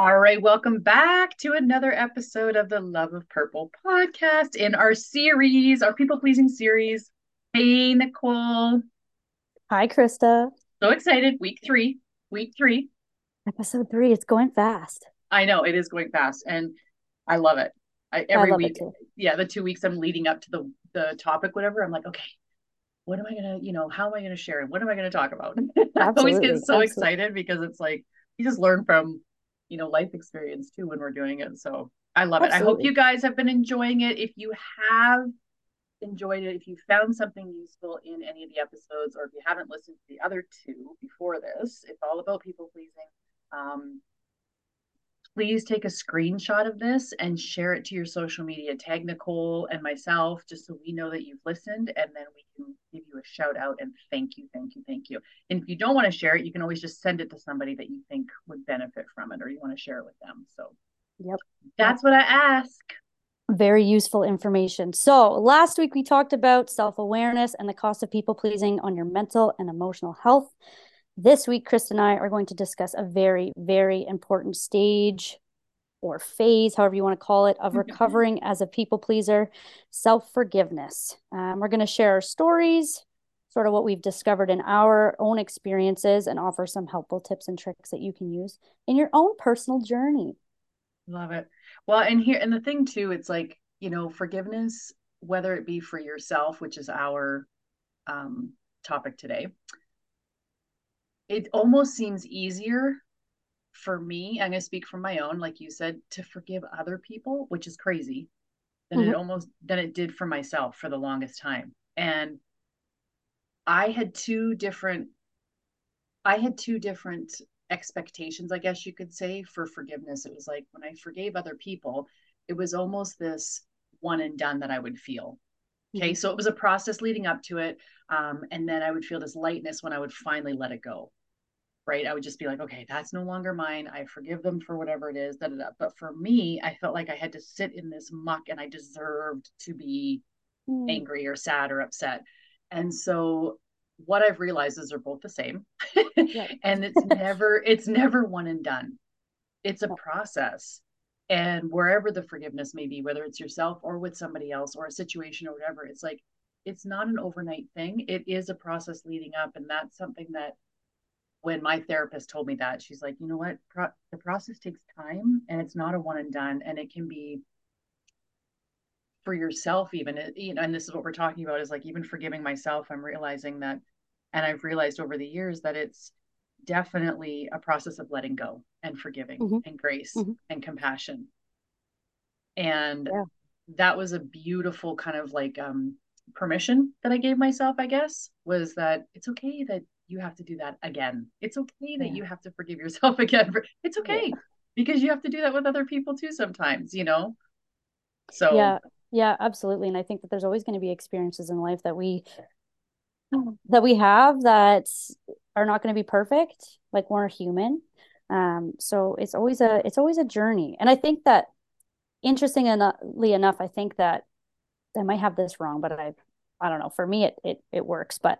All right, welcome back to another episode of the Love of Purple podcast in our series, our people pleasing series. Hey, Nicole. Hi, Krista. So excited. Week three, week three. Episode three. It's going fast. I know it is going fast, and I love it. I, every I week, yeah, the two weeks I'm leading up to the the topic, whatever. I'm like, okay, what am I gonna, you know, how am I gonna share it? What am I gonna talk about? I always get so absolutely. excited because it's like you just learn from you know life experience too when we're doing it so i love Absolutely. it i hope you guys have been enjoying it if you have enjoyed it if you found something useful in any of the episodes or if you haven't listened to the other two before this it's all about people pleasing um, please take a screenshot of this and share it to your social media. Tag Nicole and myself just so we know that you've listened and then we can give you a shout out and thank you, thank you, thank you. And if you don't want to share it, you can always just send it to somebody that you think would benefit from it or you want to share it with them. So, yep. That's what I ask. Very useful information. So, last week we talked about self awareness and the cost of people pleasing on your mental and emotional health. This week, Chris and I are going to discuss a very, very important stage or phase, however you want to call it, of mm-hmm. recovering as a people pleaser self forgiveness. Um, we're going to share our stories, sort of what we've discovered in our own experiences, and offer some helpful tips and tricks that you can use in your own personal journey. Love it. Well, and here, and the thing too, it's like, you know, forgiveness, whether it be for yourself, which is our um, topic today, it almost seems easier for me i'm going to speak from my own like you said to forgive other people which is crazy than mm-hmm. it almost than it did for myself for the longest time and i had two different i had two different expectations i guess you could say for forgiveness it was like when i forgave other people it was almost this one and done that i would feel okay mm-hmm. so it was a process leading up to it um, and then i would feel this lightness when i would finally let it go right? I would just be like, okay, that's no longer mine. I forgive them for whatever it is. Da, da, da. But for me, I felt like I had to sit in this muck and I deserved to be mm. angry or sad or upset. And so what I've realized is they're both the same. and it's never, it's never one and done. It's a process. And wherever the forgiveness may be, whether it's yourself or with somebody else or a situation or whatever, it's like it's not an overnight thing. It is a process leading up. And that's something that when my therapist told me that she's like you know what Pro- the process takes time and it's not a one and done and it can be for yourself even you know and this is what we're talking about is like even forgiving myself i'm realizing that and i've realized over the years that it's definitely a process of letting go and forgiving mm-hmm. and grace mm-hmm. and compassion and yeah. that was a beautiful kind of like um permission that i gave myself i guess was that it's okay that you have to do that again. It's okay that yeah. you have to forgive yourself again. For, it's okay yeah. because you have to do that with other people too sometimes, you know? So, yeah, yeah, absolutely. And I think that there's always going to be experiences in life that we, that we have that are not going to be perfect. Like we're human. Um, so it's always a, it's always a journey. And I think that interestingly enough, I think that I might have this wrong, but I, I don't know. For me, it, it, it works, but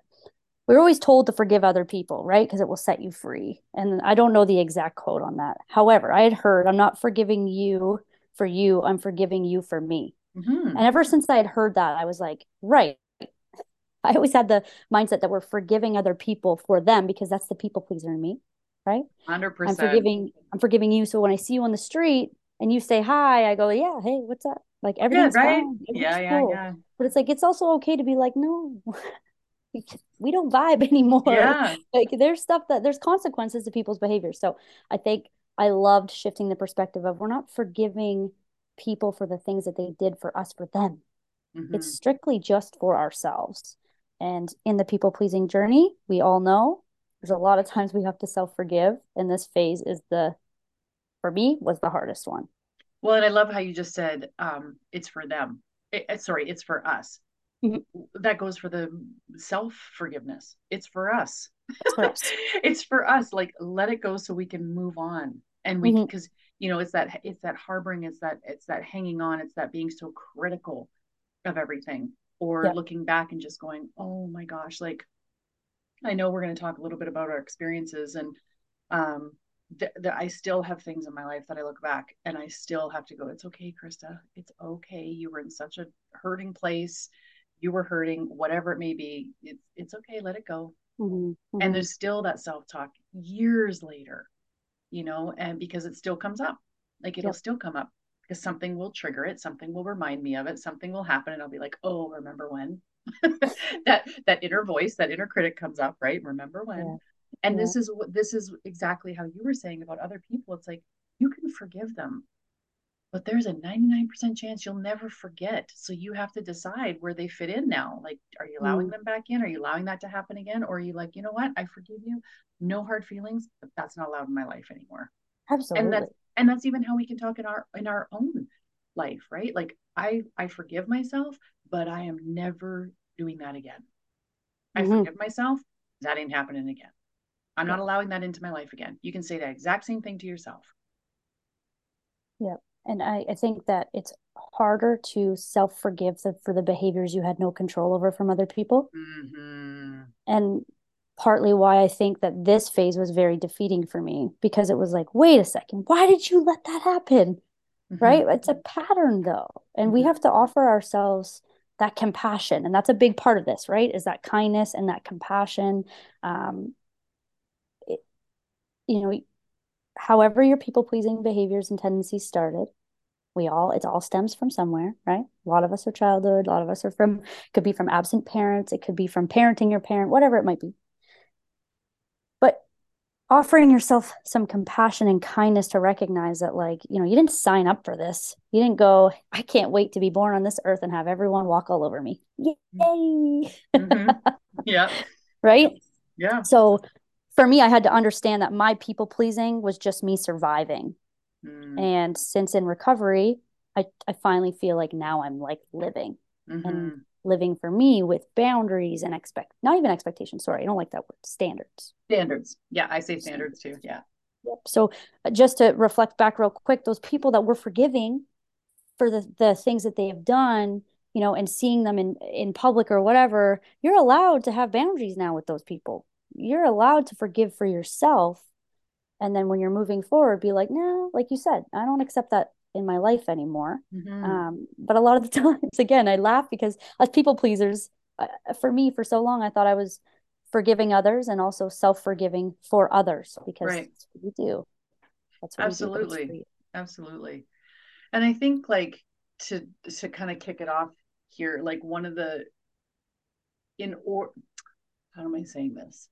we're always told to forgive other people, right? Because it will set you free. And I don't know the exact quote on that. However, I had heard, I'm not forgiving you for you, I'm forgiving you for me. Mm-hmm. And ever since I had heard that, I was like, right. I always had the mindset that we're forgiving other people for them because that's the people pleaser in me, right? 100%. I'm forgiving I'm forgiving you so when I see you on the street and you say hi, I go, "Yeah, hey, what's up?" Like everything's yeah, right? fine. Everything's yeah, yeah, cool. yeah. But it's like it's also okay to be like, "No." we don't vibe anymore. Yeah. like there's stuff that there's consequences to people's behavior. So I think I loved shifting the perspective of we're not forgiving people for the things that they did for us for them. Mm-hmm. It's strictly just for ourselves. And in the people pleasing journey, we all know there's a lot of times we have to self forgive. And this phase is the, for me, was the hardest one. Well, and I love how you just said um, it's for them. It, sorry, it's for us. That goes for the self forgiveness it's for us it's for us. it's for us like let it go so we can move on and we because mm-hmm. you know it's that it's that harboring it's that it's that hanging on it's that being so critical of everything or yeah. looking back and just going oh my gosh like i know we're going to talk a little bit about our experiences and um th- th- I still have things in my life that I look back and I still have to go, it's okay, Krista. It's okay. You were in such a hurting place. You were hurting, whatever it may be. It's it's okay. Let it go. Mm-hmm. Mm-hmm. And there's still that self talk years later, you know, and because it still comes up, like it'll yep. still come up because something will trigger it, something will remind me of it, something will happen, and I'll be like, oh, remember when? that that inner voice, that inner critic comes up, right? Remember when? Yeah and yeah. this is what this is exactly how you were saying about other people it's like you can forgive them but there's a 99% chance you'll never forget so you have to decide where they fit in now like are you allowing mm. them back in are you allowing that to happen again or are you like you know what i forgive you no hard feelings but that's not allowed in my life anymore absolutely and that's and that's even how we can talk in our in our own life right like i i forgive myself but i am never doing that again i mm-hmm. forgive myself that ain't happening again I'm not allowing that into my life again. You can say that exact same thing to yourself. Yeah. And I, I think that it's harder to self forgive for the behaviors you had no control over from other people. Mm-hmm. And partly why I think that this phase was very defeating for me because it was like, wait a second, why did you let that happen? Mm-hmm. Right? It's a pattern though. And mm-hmm. we have to offer ourselves that compassion. And that's a big part of this, right? Is that kindness and that compassion. Um, it, you know, however your people pleasing behaviors and tendencies started, we all it all stems from somewhere, right? A lot of us are childhood, a lot of us are from could be from absent parents, it could be from parenting your parent, whatever it might be. But offering yourself some compassion and kindness to recognize that like you know you didn't sign up for this. You didn't go i can't wait to be born on this earth and have everyone walk all over me. Yay! Mm-hmm. yeah. Right? Yeah. So for me, I had to understand that my people pleasing was just me surviving. Mm. And since in recovery, I, I finally feel like now I'm like living mm-hmm. and living for me with boundaries and expect not even expectations. Sorry, I don't like that word. Standards. Standards. Yeah, I say standards too. Yeah. Yep. So uh, just to reflect back real quick, those people that we're forgiving for the the things that they have done, you know, and seeing them in in public or whatever, you're allowed to have boundaries now with those people you're allowed to forgive for yourself. And then when you're moving forward be like no like you said i don't accept that in my life anymore. Mm-hmm. um, but a lot of the times again i laugh because as people pleasers uh, for me for so long i thought i was forgiving others and also self-forgiving for others because right. that's what we do. That's what absolutely do, absolutely. and i think like to to kind of kick it off here like one of the in or how am i saying this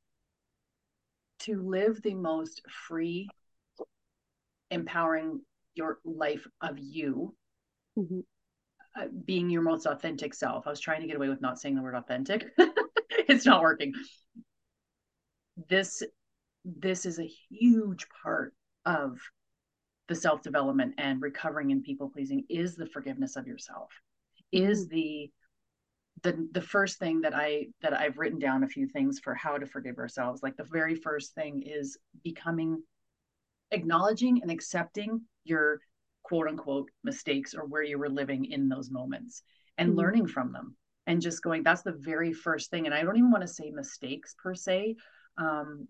to live the most free, empowering your life of you, mm-hmm. uh, being your most authentic self. I was trying to get away with not saying the word authentic. it's not working. This this is a huge part of the self development and recovering and people pleasing is the forgiveness of yourself is mm-hmm. the the the first thing that I that I've written down a few things for how to forgive ourselves. Like the very first thing is becoming acknowledging and accepting your quote unquote mistakes or where you were living in those moments and mm-hmm. learning from them and just going that's the very first thing and i don't even want to say mistakes per se um,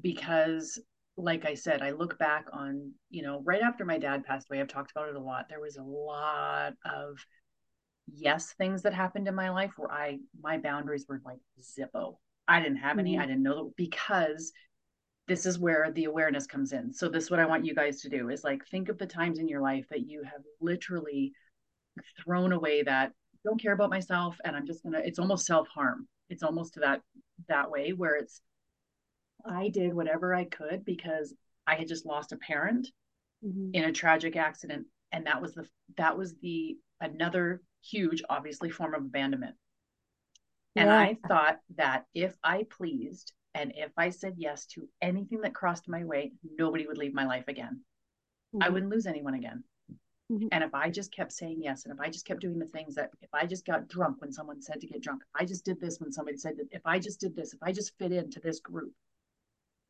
because like i said i look back on you know right after my dad passed away i've talked about it a lot there was a lot of yes things that happened in my life where I my boundaries were like zippo. I didn't have any. Mm-hmm. I didn't know because this is where the awareness comes in. So this is what I want you guys to do is like think of the times in your life that you have literally thrown away that don't care about myself and I'm just gonna it's almost self-harm. It's almost to that that way where it's I did whatever I could because I had just lost a parent mm-hmm. in a tragic accident and that was the that was the another huge, obviously, form of abandonment. Yeah. And I thought that if I pleased and if I said yes to anything that crossed my way, nobody would leave my life again. Mm-hmm. I wouldn't lose anyone again. Mm-hmm. And if I just kept saying yes, and if I just kept doing the things that, if I just got drunk when someone said to get drunk, if I just did this when somebody said that, if I just did this, if I just fit into this group,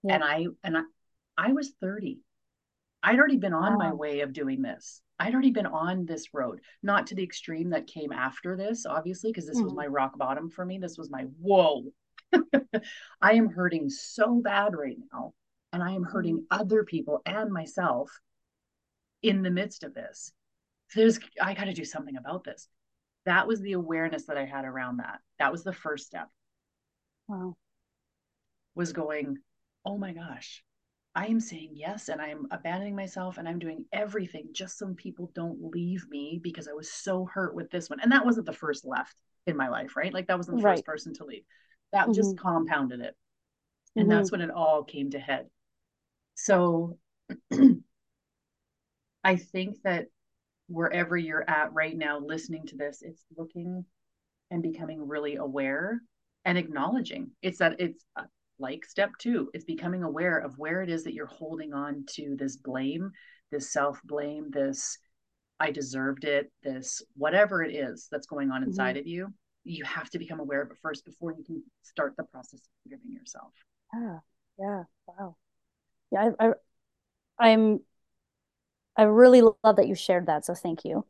yeah. and I and I, I was thirty, I'd already been on wow. my way of doing this. I'd already been on this road, not to the extreme that came after this, obviously, because this mm-hmm. was my rock bottom for me. This was my whoa. I am hurting so bad right now. and I am hurting mm-hmm. other people and myself in the midst of this. There's I got to do something about this. That was the awareness that I had around that. That was the first step. Wow. Was going, oh my gosh, I am saying yes and I'm abandoning myself and I'm doing everything just so people don't leave me because I was so hurt with this one. And that wasn't the first left in my life, right? Like that wasn't the right. first person to leave. That mm-hmm. just compounded it. And mm-hmm. that's when it all came to head. So I think that wherever you're at right now listening to this, it's looking and becoming really aware and acknowledging. It's that it's uh, like step two, it's becoming aware of where it is that you're holding on to this blame, this self blame, this I deserved it, this whatever it is that's going on inside mm-hmm. of you. You have to become aware of it first before you can start the process of forgiving yourself. Yeah. Yeah. Wow. Yeah. I, I I'm I really love that you shared that. So thank you.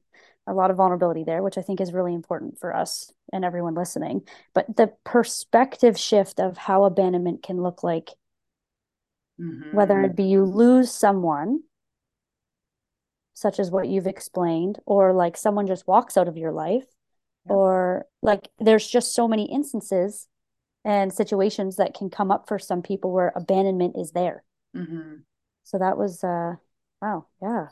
A lot of vulnerability there, which I think is really important for us and everyone listening. But the perspective shift of how abandonment can look like, mm-hmm. whether it be you lose someone, such as what you've explained, or like someone just walks out of your life, yeah. or like there's just so many instances and situations that can come up for some people where abandonment is there. Mm-hmm. So that was, uh, wow, yeah.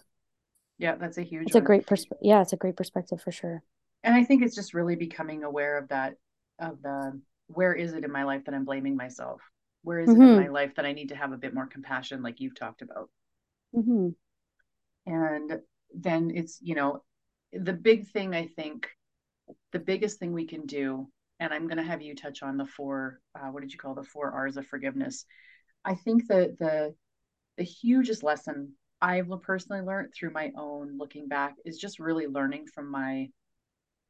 Yeah, that's a huge. It's a great perspective. Yeah, it's a great perspective for sure. And I think it's just really becoming aware of that, of the where is it in my life that I'm blaming myself? Where is mm-hmm. it in mm-hmm. my life that I need to have a bit more compassion, like you've talked about? Mm-hmm. And then it's you know, the big thing I think, the biggest thing we can do, and I'm going to have you touch on the four. Uh, what did you call the four R's of forgiveness? I think that the the hugest lesson I've personally learned through my own looking back is just really learning from my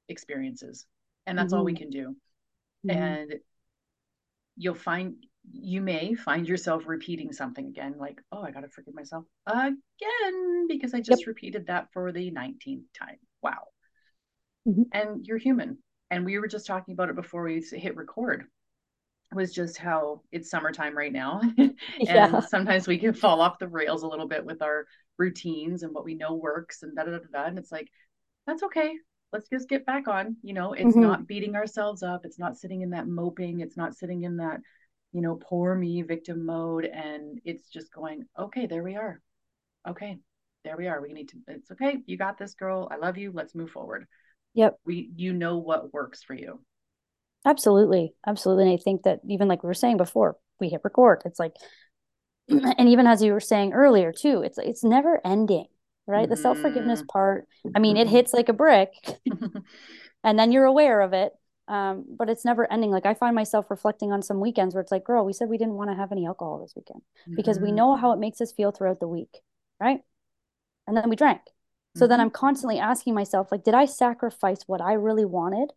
experiences. And that's mm-hmm. all we mm-hmm. can do. Mm-hmm. And you'll find you may find yourself repeating something again, like, oh, I got to forgive myself again because I just yep. repeated that for the 19th time. Wow. Mm-hmm. And you're human. And we were just talking about it before we hit record was just how it's summertime right now. and yeah. sometimes we can fall off the rails a little bit with our routines and what we know works and da da da da. And it's like, that's okay. Let's just get back on. You know, it's mm-hmm. not beating ourselves up. It's not sitting in that moping. It's not sitting in that, you know, poor me victim mode. And it's just going, okay, there we are. Okay, there we are. We need to, it's okay. You got this, girl. I love you. Let's move forward. Yep. We, you know what works for you. Absolutely. Absolutely. And I think that even like we were saying before, we hit record. It's like, and even as you were saying earlier too, it's it's never ending, right? Mm-hmm. The self forgiveness part. I mean, it hits like a brick, and then you're aware of it. Um, but it's never ending. Like I find myself reflecting on some weekends where it's like, girl, we said we didn't want to have any alcohol this weekend mm-hmm. because we mm-hmm. know how it makes us feel throughout the week, right? And then we drank. So mm-hmm. then I'm constantly asking myself, like, did I sacrifice what I really wanted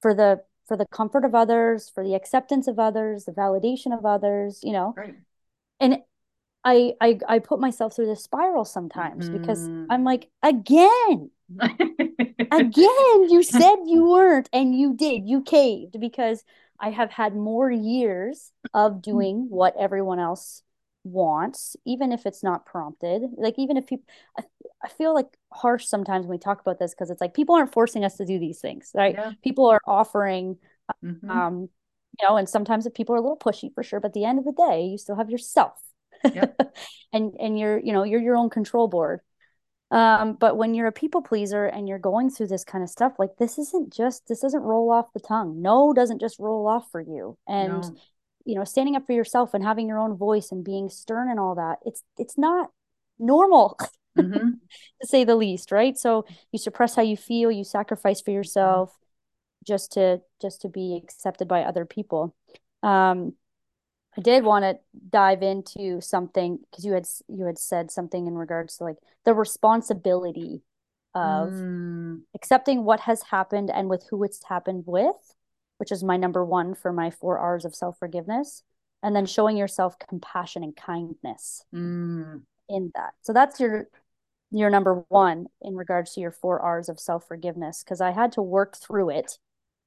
for the for the comfort of others, for the acceptance of others, the validation of others, you know. Right. And I I I put myself through this spiral sometimes mm. because mm-hmm. I'm like, again. again, you said you weren't and you did. You caved because I have had more years of doing what everyone else wants, even if it's not prompted. Like even if people I, I feel like harsh sometimes when we talk about this because it's like people aren't forcing us to do these things, right? Yeah. People are offering mm-hmm. um you know, and sometimes if people are a little pushy for sure, but at the end of the day, you still have yourself. Yep. and and you're, you know, you're your own control board. Um, but when you're a people pleaser and you're going through this kind of stuff, like this isn't just this doesn't roll off the tongue. No doesn't just roll off for you. And no. You know, standing up for yourself and having your own voice and being stern and all that, it's it's not normal. mm-hmm. to say the least, right? So you suppress how you feel, you sacrifice for yourself just to just to be accepted by other people. Um, I did want to dive into something because you had you had said something in regards to like the responsibility of mm. accepting what has happened and with who it's happened with, which is my number one for my four R's of self forgiveness, and then showing yourself compassion and kindness. Mm in that. So that's your your number one in regards to your four R's of self forgiveness because I had to work through it.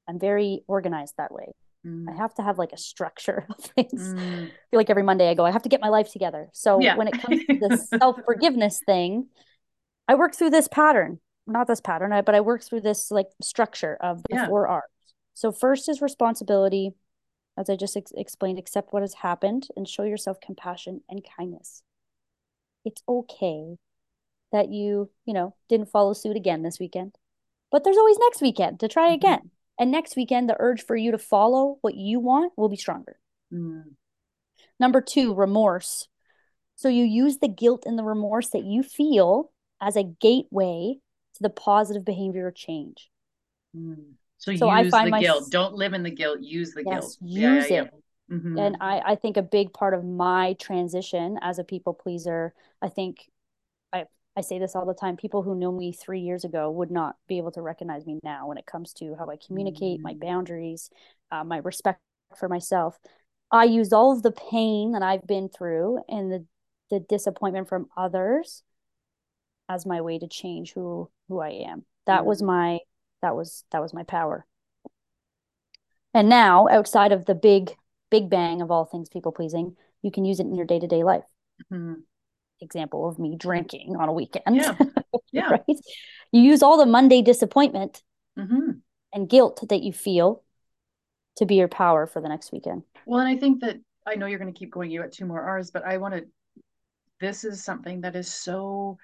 I'm very organized that way. Mm. I have to have like a structure of things. Mm. I feel like every Monday I go, I have to get my life together. So yeah. when it comes to the self forgiveness thing, I work through this pattern, not this pattern, but I work through this like structure of the yeah. four R's. So first is responsibility, as I just ex- explained, accept what has happened and show yourself compassion and kindness. It's okay that you, you know, didn't follow suit again this weekend. But there's always next weekend to try mm-hmm. again. And next weekend, the urge for you to follow what you want will be stronger. Mm. Number two, remorse. So you use the guilt and the remorse that you feel as a gateway to the positive behavior change. Mm. So, so use the my, guilt. Don't live in the guilt. Use the yes, guilt. Use yeah, it. Yeah. Mm-hmm. And I, I think a big part of my transition as a people pleaser, I think I I say this all the time. People who knew me three years ago would not be able to recognize me now when it comes to how I communicate, mm-hmm. my boundaries, uh, my respect for myself. I used all of the pain that I've been through and the the disappointment from others as my way to change who who I am. That mm-hmm. was my that was that was my power. And now, outside of the big big bang of all things people pleasing, you can use it in your day to day life. Mm-hmm example of me drinking on a weekend. Yeah. Yeah. right? You use all the Monday disappointment mm-hmm. and guilt that you feel to be your power for the next weekend. Well, and I think that I know you're going to keep going. You at two more R's, but I want to. This is something that is so.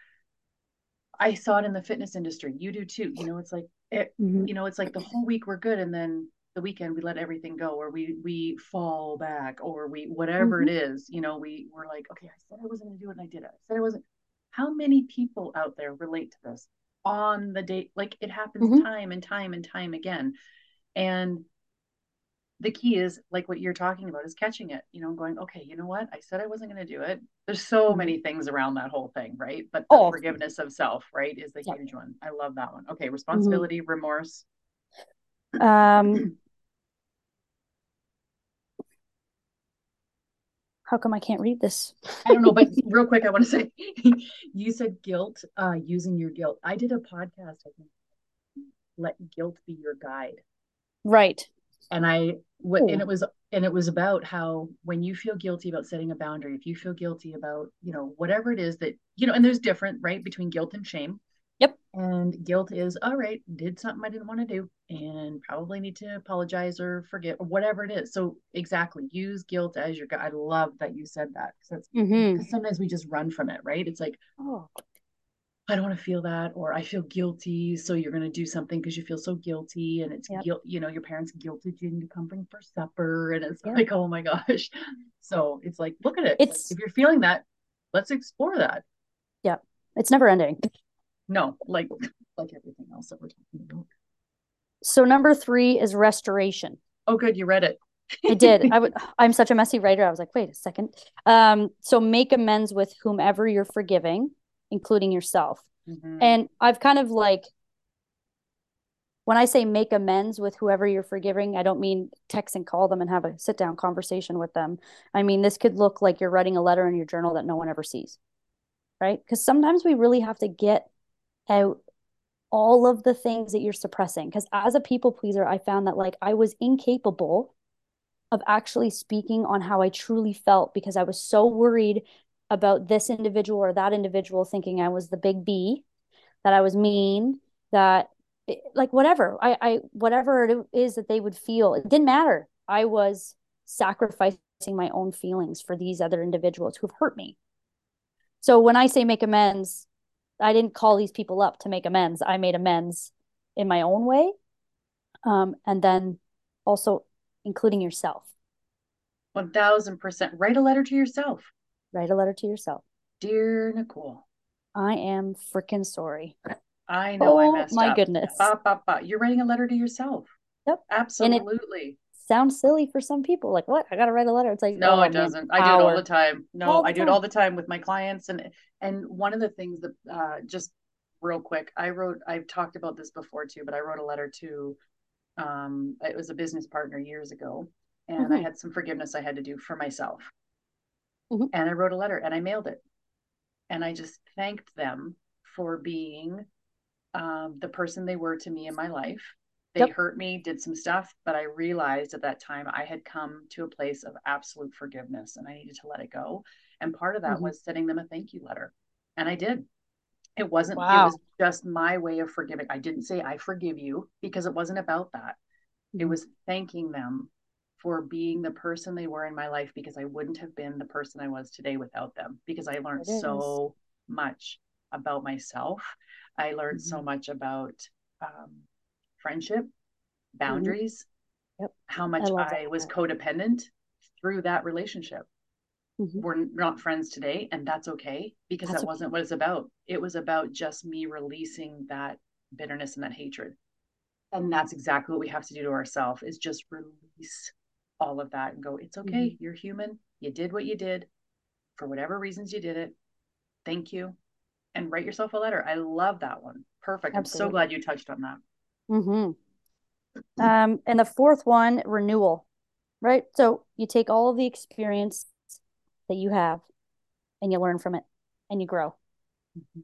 I saw it in the fitness industry. You do too. You know, it's like it, mm-hmm. you know, it's like the whole week we're good, and then the weekend we let everything go or we we fall back or we whatever mm-hmm. it is you know we we're like okay i said i wasn't going to do it and i did it i said i wasn't how many people out there relate to this on the date like it happens mm-hmm. time and time and time again and the key is like what you're talking about is catching it you know going okay you know what i said i wasn't going to do it there's so mm-hmm. many things around that whole thing right but the oh. forgiveness of self right is the yeah. huge one i love that one okay mm-hmm. responsibility remorse um how come I can't read this? I don't know, but real quick, I want to say you said guilt, uh, using your guilt. I did a podcast, I think, let guilt be your guide. Right. And I what and it was and it was about how when you feel guilty about setting a boundary, if you feel guilty about, you know, whatever it is that, you know, and there's different, right, between guilt and shame. Yep. And guilt is all right, did something I didn't want to do and probably need to apologize or forget or whatever it is. So exactly, use guilt as your guide. I love that you said that because mm-hmm. sometimes we just run from it, right? It's like, oh, I don't want to feel that, or I feel guilty. So you're going to do something because you feel so guilty, and it's yep. guilt. You know, your parents guilted you to come bring for supper, and it's yep. like, oh my gosh. So it's like, look at it. It's if you're feeling that, let's explore that. Yeah, it's never ending. No, like like everything else that we're talking about. So number three is restoration. Oh, good, you read it. I did. I would. I'm such a messy writer. I was like, wait a second. Um, so make amends with whomever you're forgiving, including yourself. Mm-hmm. And I've kind of like, when I say make amends with whoever you're forgiving, I don't mean text and call them and have a sit down conversation with them. I mean this could look like you're writing a letter in your journal that no one ever sees, right? Because sometimes we really have to get out all of the things that you're suppressing. Because as a people pleaser, I found that like I was incapable of actually speaking on how I truly felt because I was so worried about this individual or that individual thinking I was the big B, that I was mean, that eh, like whatever I, I whatever it is that they would feel, it didn't matter. I was sacrificing my own feelings for these other individuals who've hurt me. So when I say make amends, I didn't call these people up to make amends. I made amends in my own way. Um, and then also including yourself. 1000%. Write a letter to yourself. Write a letter to yourself. Dear Nicole, I am freaking sorry. I know oh, I messed my up. goodness. Bah, bah, bah. You're writing a letter to yourself. Yep. Absolutely sounds silly for some people. Like, what? I got to write a letter. It's like, no, oh, it doesn't. Man, I do it all the time. No, the I do time. it all the time with my clients. And and one of the things that uh, just real quick, I wrote. I've talked about this before too, but I wrote a letter to. Um, it was a business partner years ago, and mm-hmm. I had some forgiveness I had to do for myself. Mm-hmm. And I wrote a letter and I mailed it, and I just thanked them for being um, the person they were to me in my life they yep. hurt me, did some stuff, but I realized at that time I had come to a place of absolute forgiveness and I needed to let it go. And part of that mm-hmm. was sending them a thank you letter. And I did. It wasn't, wow. it was just my way of forgiving. I didn't say, I forgive you because it wasn't about that. Mm-hmm. It was thanking them for being the person they were in my life because I wouldn't have been the person I was today without them because I learned so much about myself. I learned mm-hmm. so much about um, friendship, mm-hmm. boundaries, mm-hmm. yep. how much I, I was codependent through that relationship. Mm-hmm. We're not friends today, and that's okay because that's that wasn't okay. what it's about. It was about just me releasing that bitterness and that hatred. And that's exactly what we have to do to ourselves is just release all of that and go, it's okay. Mm-hmm. You're human. You did what you did for whatever reasons you did it. Thank you. And write yourself a letter. I love that one. Perfect. Absolutely. I'm so glad you touched on that. Mm-hmm. Um, and the fourth one, renewal, right? So you take all of the experience that you have and you learn from it and you grow. Mm-hmm.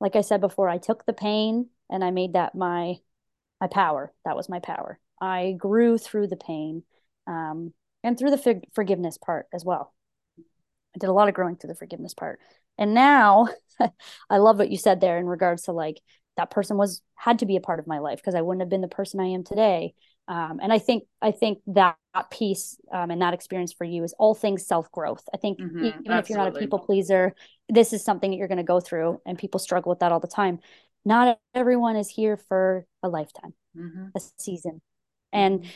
Like I said before, I took the pain and I made that my my power. That was my power. I grew through the pain um, and through the for- forgiveness part as well. I did a lot of growing through the forgiveness part. And now I love what you said there in regards to like that person was had to be a part of my life because I wouldn't have been the person I am today. Um, and I think I think that piece um, and that experience for you is all things self growth. I think mm-hmm, even absolutely. if you're not a people pleaser, this is something that you're going to go through, and people struggle with that all the time. Not everyone is here for a lifetime, mm-hmm. a season, and mm-hmm.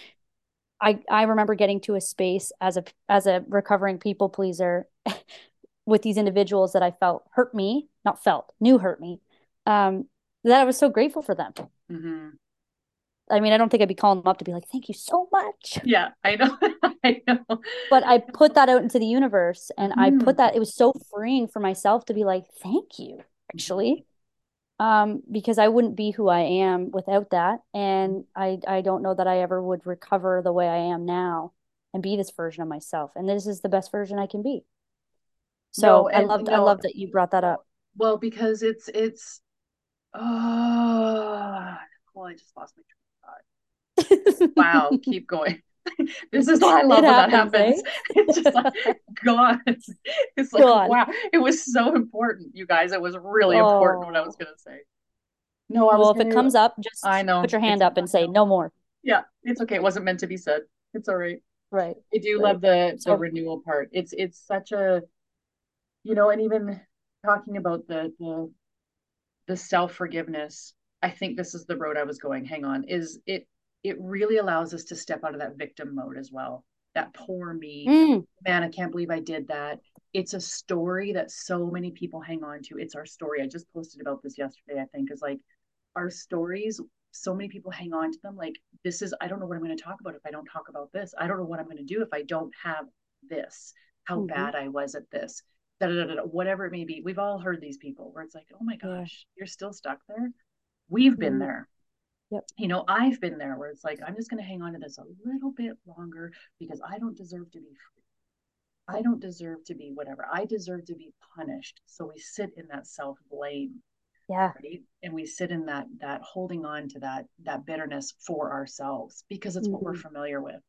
I I remember getting to a space as a as a recovering people pleaser with these individuals that I felt hurt me, not felt, knew hurt me. Um, that I was so grateful for them. Mm-hmm. I mean, I don't think I'd be calling them up to be like, thank you so much. Yeah, I know. I know. But I put that out into the universe and mm. I put mm. that, it was so freeing for myself to be like, thank you, actually. Um, because I wouldn't be who I am without that. And I, I don't know that I ever would recover the way I am now and be this version of myself. And this is the best version I can be. So no, I loved, no, I love that you brought that up. Well, because it's, it's, Oh, well, I just lost my train of thought. wow, keep going. this is what I love it when happens, that happens. Eh? It's just like God. It's like God. wow. It was so important, you guys. It was really oh. important what I was gonna say. No, I well, if it comes up, just I know put your hand up and say no more. Yeah, it's okay. It wasn't meant to be said. It's all right. Right. I do right. love the the so, renewal part. It's it's such a you know, and even talking about the the the self forgiveness i think this is the road i was going hang on is it it really allows us to step out of that victim mode as well that poor me mm. man i can't believe i did that it's a story that so many people hang on to it's our story i just posted about this yesterday i think is like our stories so many people hang on to them like this is i don't know what i'm going to talk about if i don't talk about this i don't know what i'm going to do if i don't have this how mm-hmm. bad i was at this da, da, da, whatever it may be. We've all heard these people where it's like, oh my gosh, yeah. you're still stuck there. We've been mm-hmm. there. Yep. You know, I've been there where it's like, I'm just going to hang on to this a little bit longer because I don't deserve to be free. I don't deserve to be whatever. I deserve to be punished. So we sit in that self blame. Yeah. Right? And we sit in that that holding on to that that bitterness for ourselves because it's mm-hmm. what we're mm-hmm. familiar with.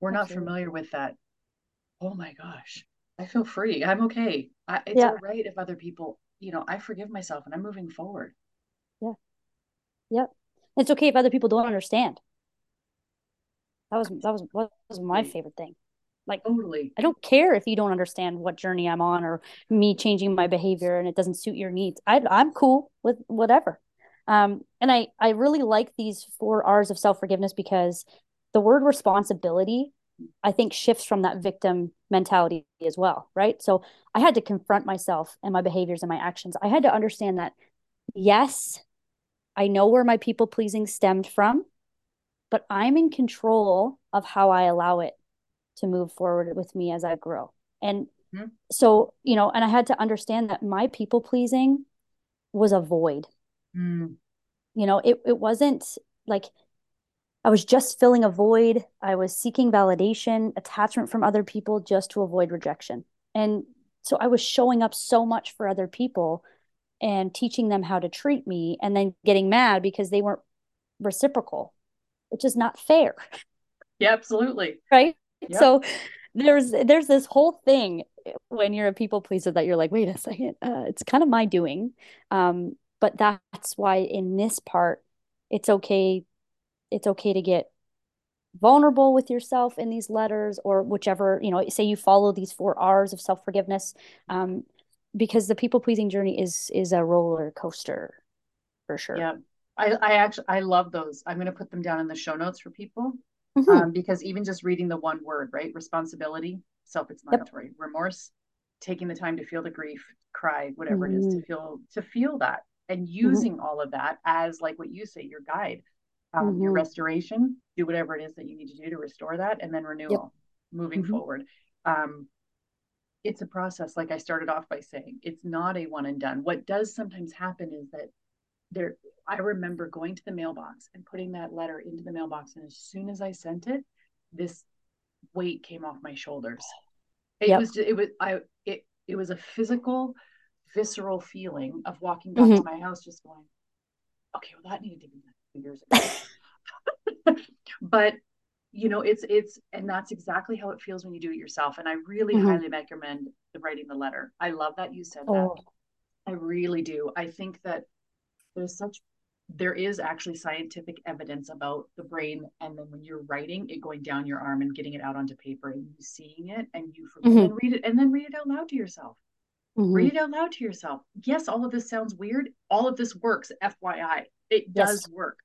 We're Absolutely. not familiar with that. Oh my gosh, I feel free. I'm okay. I, it's yeah. all right if other people, you know, I forgive myself and I'm moving forward. Yeah. Yep. It's okay if other people don't understand. That was that was what was my favorite thing. Like totally. I don't care if you don't understand what journey I'm on or me changing my behavior and it doesn't suit your needs. I I'm cool with whatever. Um, and I I really like these four R's of self forgiveness because the word responsibility I think shifts from that victim mentality as well, right? So I had to confront myself and my behaviors and my actions. I had to understand that, yes, I know where my people pleasing stemmed from, but I'm in control of how I allow it to move forward with me as I grow. And mm-hmm. so, you know, and I had to understand that my people pleasing was a void. Mm. You know, it, it wasn't like I was just filling a void. I was seeking validation, attachment from other people just to avoid rejection. And so I was showing up so much for other people and teaching them how to treat me and then getting mad because they weren't reciprocal. which is not fair. Yeah, absolutely. Right. Yep. So there's there's this whole thing when you're a people pleaser that you're like, wait a second, uh, it's kind of my doing. Um, but that's why in this part, it's okay. It's okay to get vulnerable with yourself in these letters or whichever, you know, say you follow these four R's of self-forgiveness. Um, because the people pleasing journey is is a roller coaster for sure. Yeah. I, I actually I love those. I'm gonna put them down in the show notes for people. Mm-hmm. Um, because even just reading the one word, right? Responsibility, self-explanatory, yep. remorse, taking the time to feel the grief, cry, whatever mm-hmm. it is to mm-hmm. feel to feel that and mm-hmm. using mm-hmm. all of that as like what you say, your guide. Um, your mm-hmm. restoration, do whatever it is that you need to do to restore that, and then renewal, yep. moving forward. Um, it's a process like i started off by saying it's not a one and done what does sometimes happen is that there i remember going to the mailbox and putting that letter into the mailbox and as soon as i sent it this weight came off my shoulders it yep. was it was i it it was a physical visceral feeling of walking back mm-hmm. to my house just going okay well that needed to be done years ago but you know it's it's and that's exactly how it feels when you do it yourself and i really mm-hmm. highly recommend the writing the letter i love that you said oh. that i really do i think that there's such there is actually scientific evidence about the brain and then when you're writing it going down your arm and getting it out onto paper and you seeing it and you mm-hmm. and read it and then read it out loud to yourself mm-hmm. read it out loud to yourself yes all of this sounds weird all of this works fyi it does work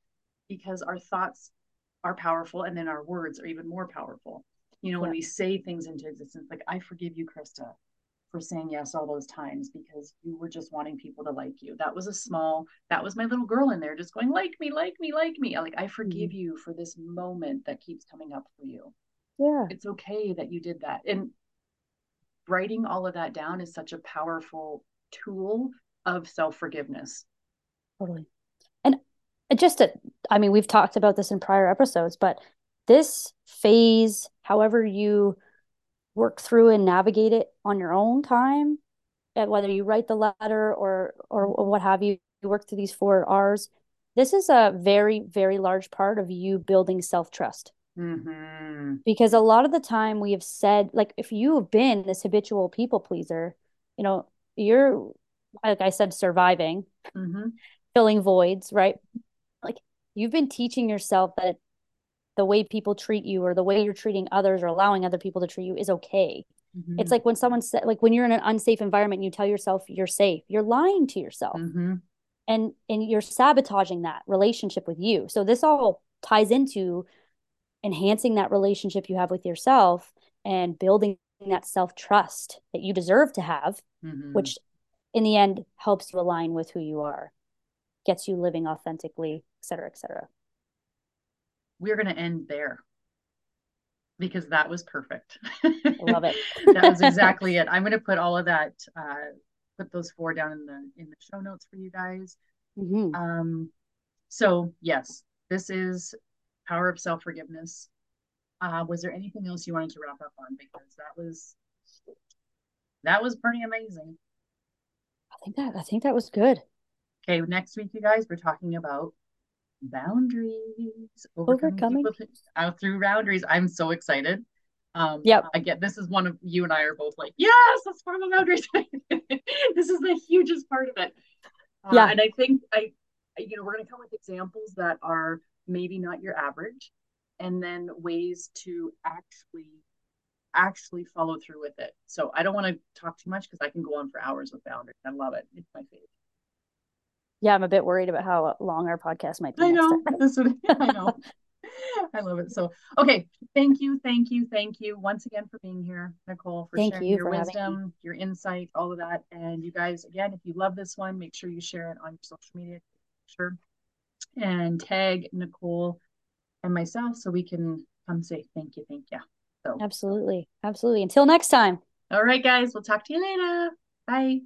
because our thoughts are powerful and then our words are even more powerful. You know yeah. when we say things into existence like i forgive you krista for saying yes all those times because you were just wanting people to like you. That was a small that was my little girl in there just going like me like me like me. Like i forgive mm-hmm. you for this moment that keeps coming up for you. Yeah. It's okay that you did that. And writing all of that down is such a powerful tool of self-forgiveness. Totally just to, I mean, we've talked about this in prior episodes, but this phase, however you work through and navigate it on your own time, whether you write the letter or or what have you, you work through these four R's. This is a very very large part of you building self trust. Mm-hmm. Because a lot of the time we have said, like, if you have been this habitual people pleaser, you know, you're like I said, surviving, mm-hmm. filling voids, right? You've been teaching yourself that the way people treat you or the way you're treating others or allowing other people to treat you is okay. Mm-hmm. It's like when someone said, like when you're in an unsafe environment, and you tell yourself you're safe. You're lying to yourself, mm-hmm. and and you're sabotaging that relationship with you. So this all ties into enhancing that relationship you have with yourself and building that self trust that you deserve to have, mm-hmm. which in the end helps you align with who you are, gets you living authentically et cetera, et cetera. We're going to end there because that was perfect. Love it. that was exactly it. I'm going to put all of that, uh, put those four down in the in the show notes for you guys. Mm-hmm. Um, so yes, this is power of self forgiveness. Uh, was there anything else you wanted to wrap up on? Because that was that was pretty amazing. I think that I think that was good. Okay, next week, you guys, we're talking about boundaries overcoming, overcoming. out through boundaries. I'm so excited. Um yeah i get this is one of you and i are both like yes that's part of boundaries this is the hugest part of it. Uh, yeah. and i think i you know we're going to come with examples that are maybe not your average and then ways to actually actually follow through with it. So i don't want to talk too much because i can go on for hours with boundaries. I love it. It's my favorite yeah, I'm a bit worried about how long our podcast might be. I know. That's what I know. I love it. So, okay. Thank you. Thank you. Thank you once again for being here, Nicole, for thank sharing you your wisdom, your insight, all of that. And you guys, again, if you love this one, make sure you share it on your social media. Sure. And tag Nicole and myself so we can come say thank you. Thank you. So, absolutely. Absolutely. Until next time. All right, guys. We'll talk to you later. Bye.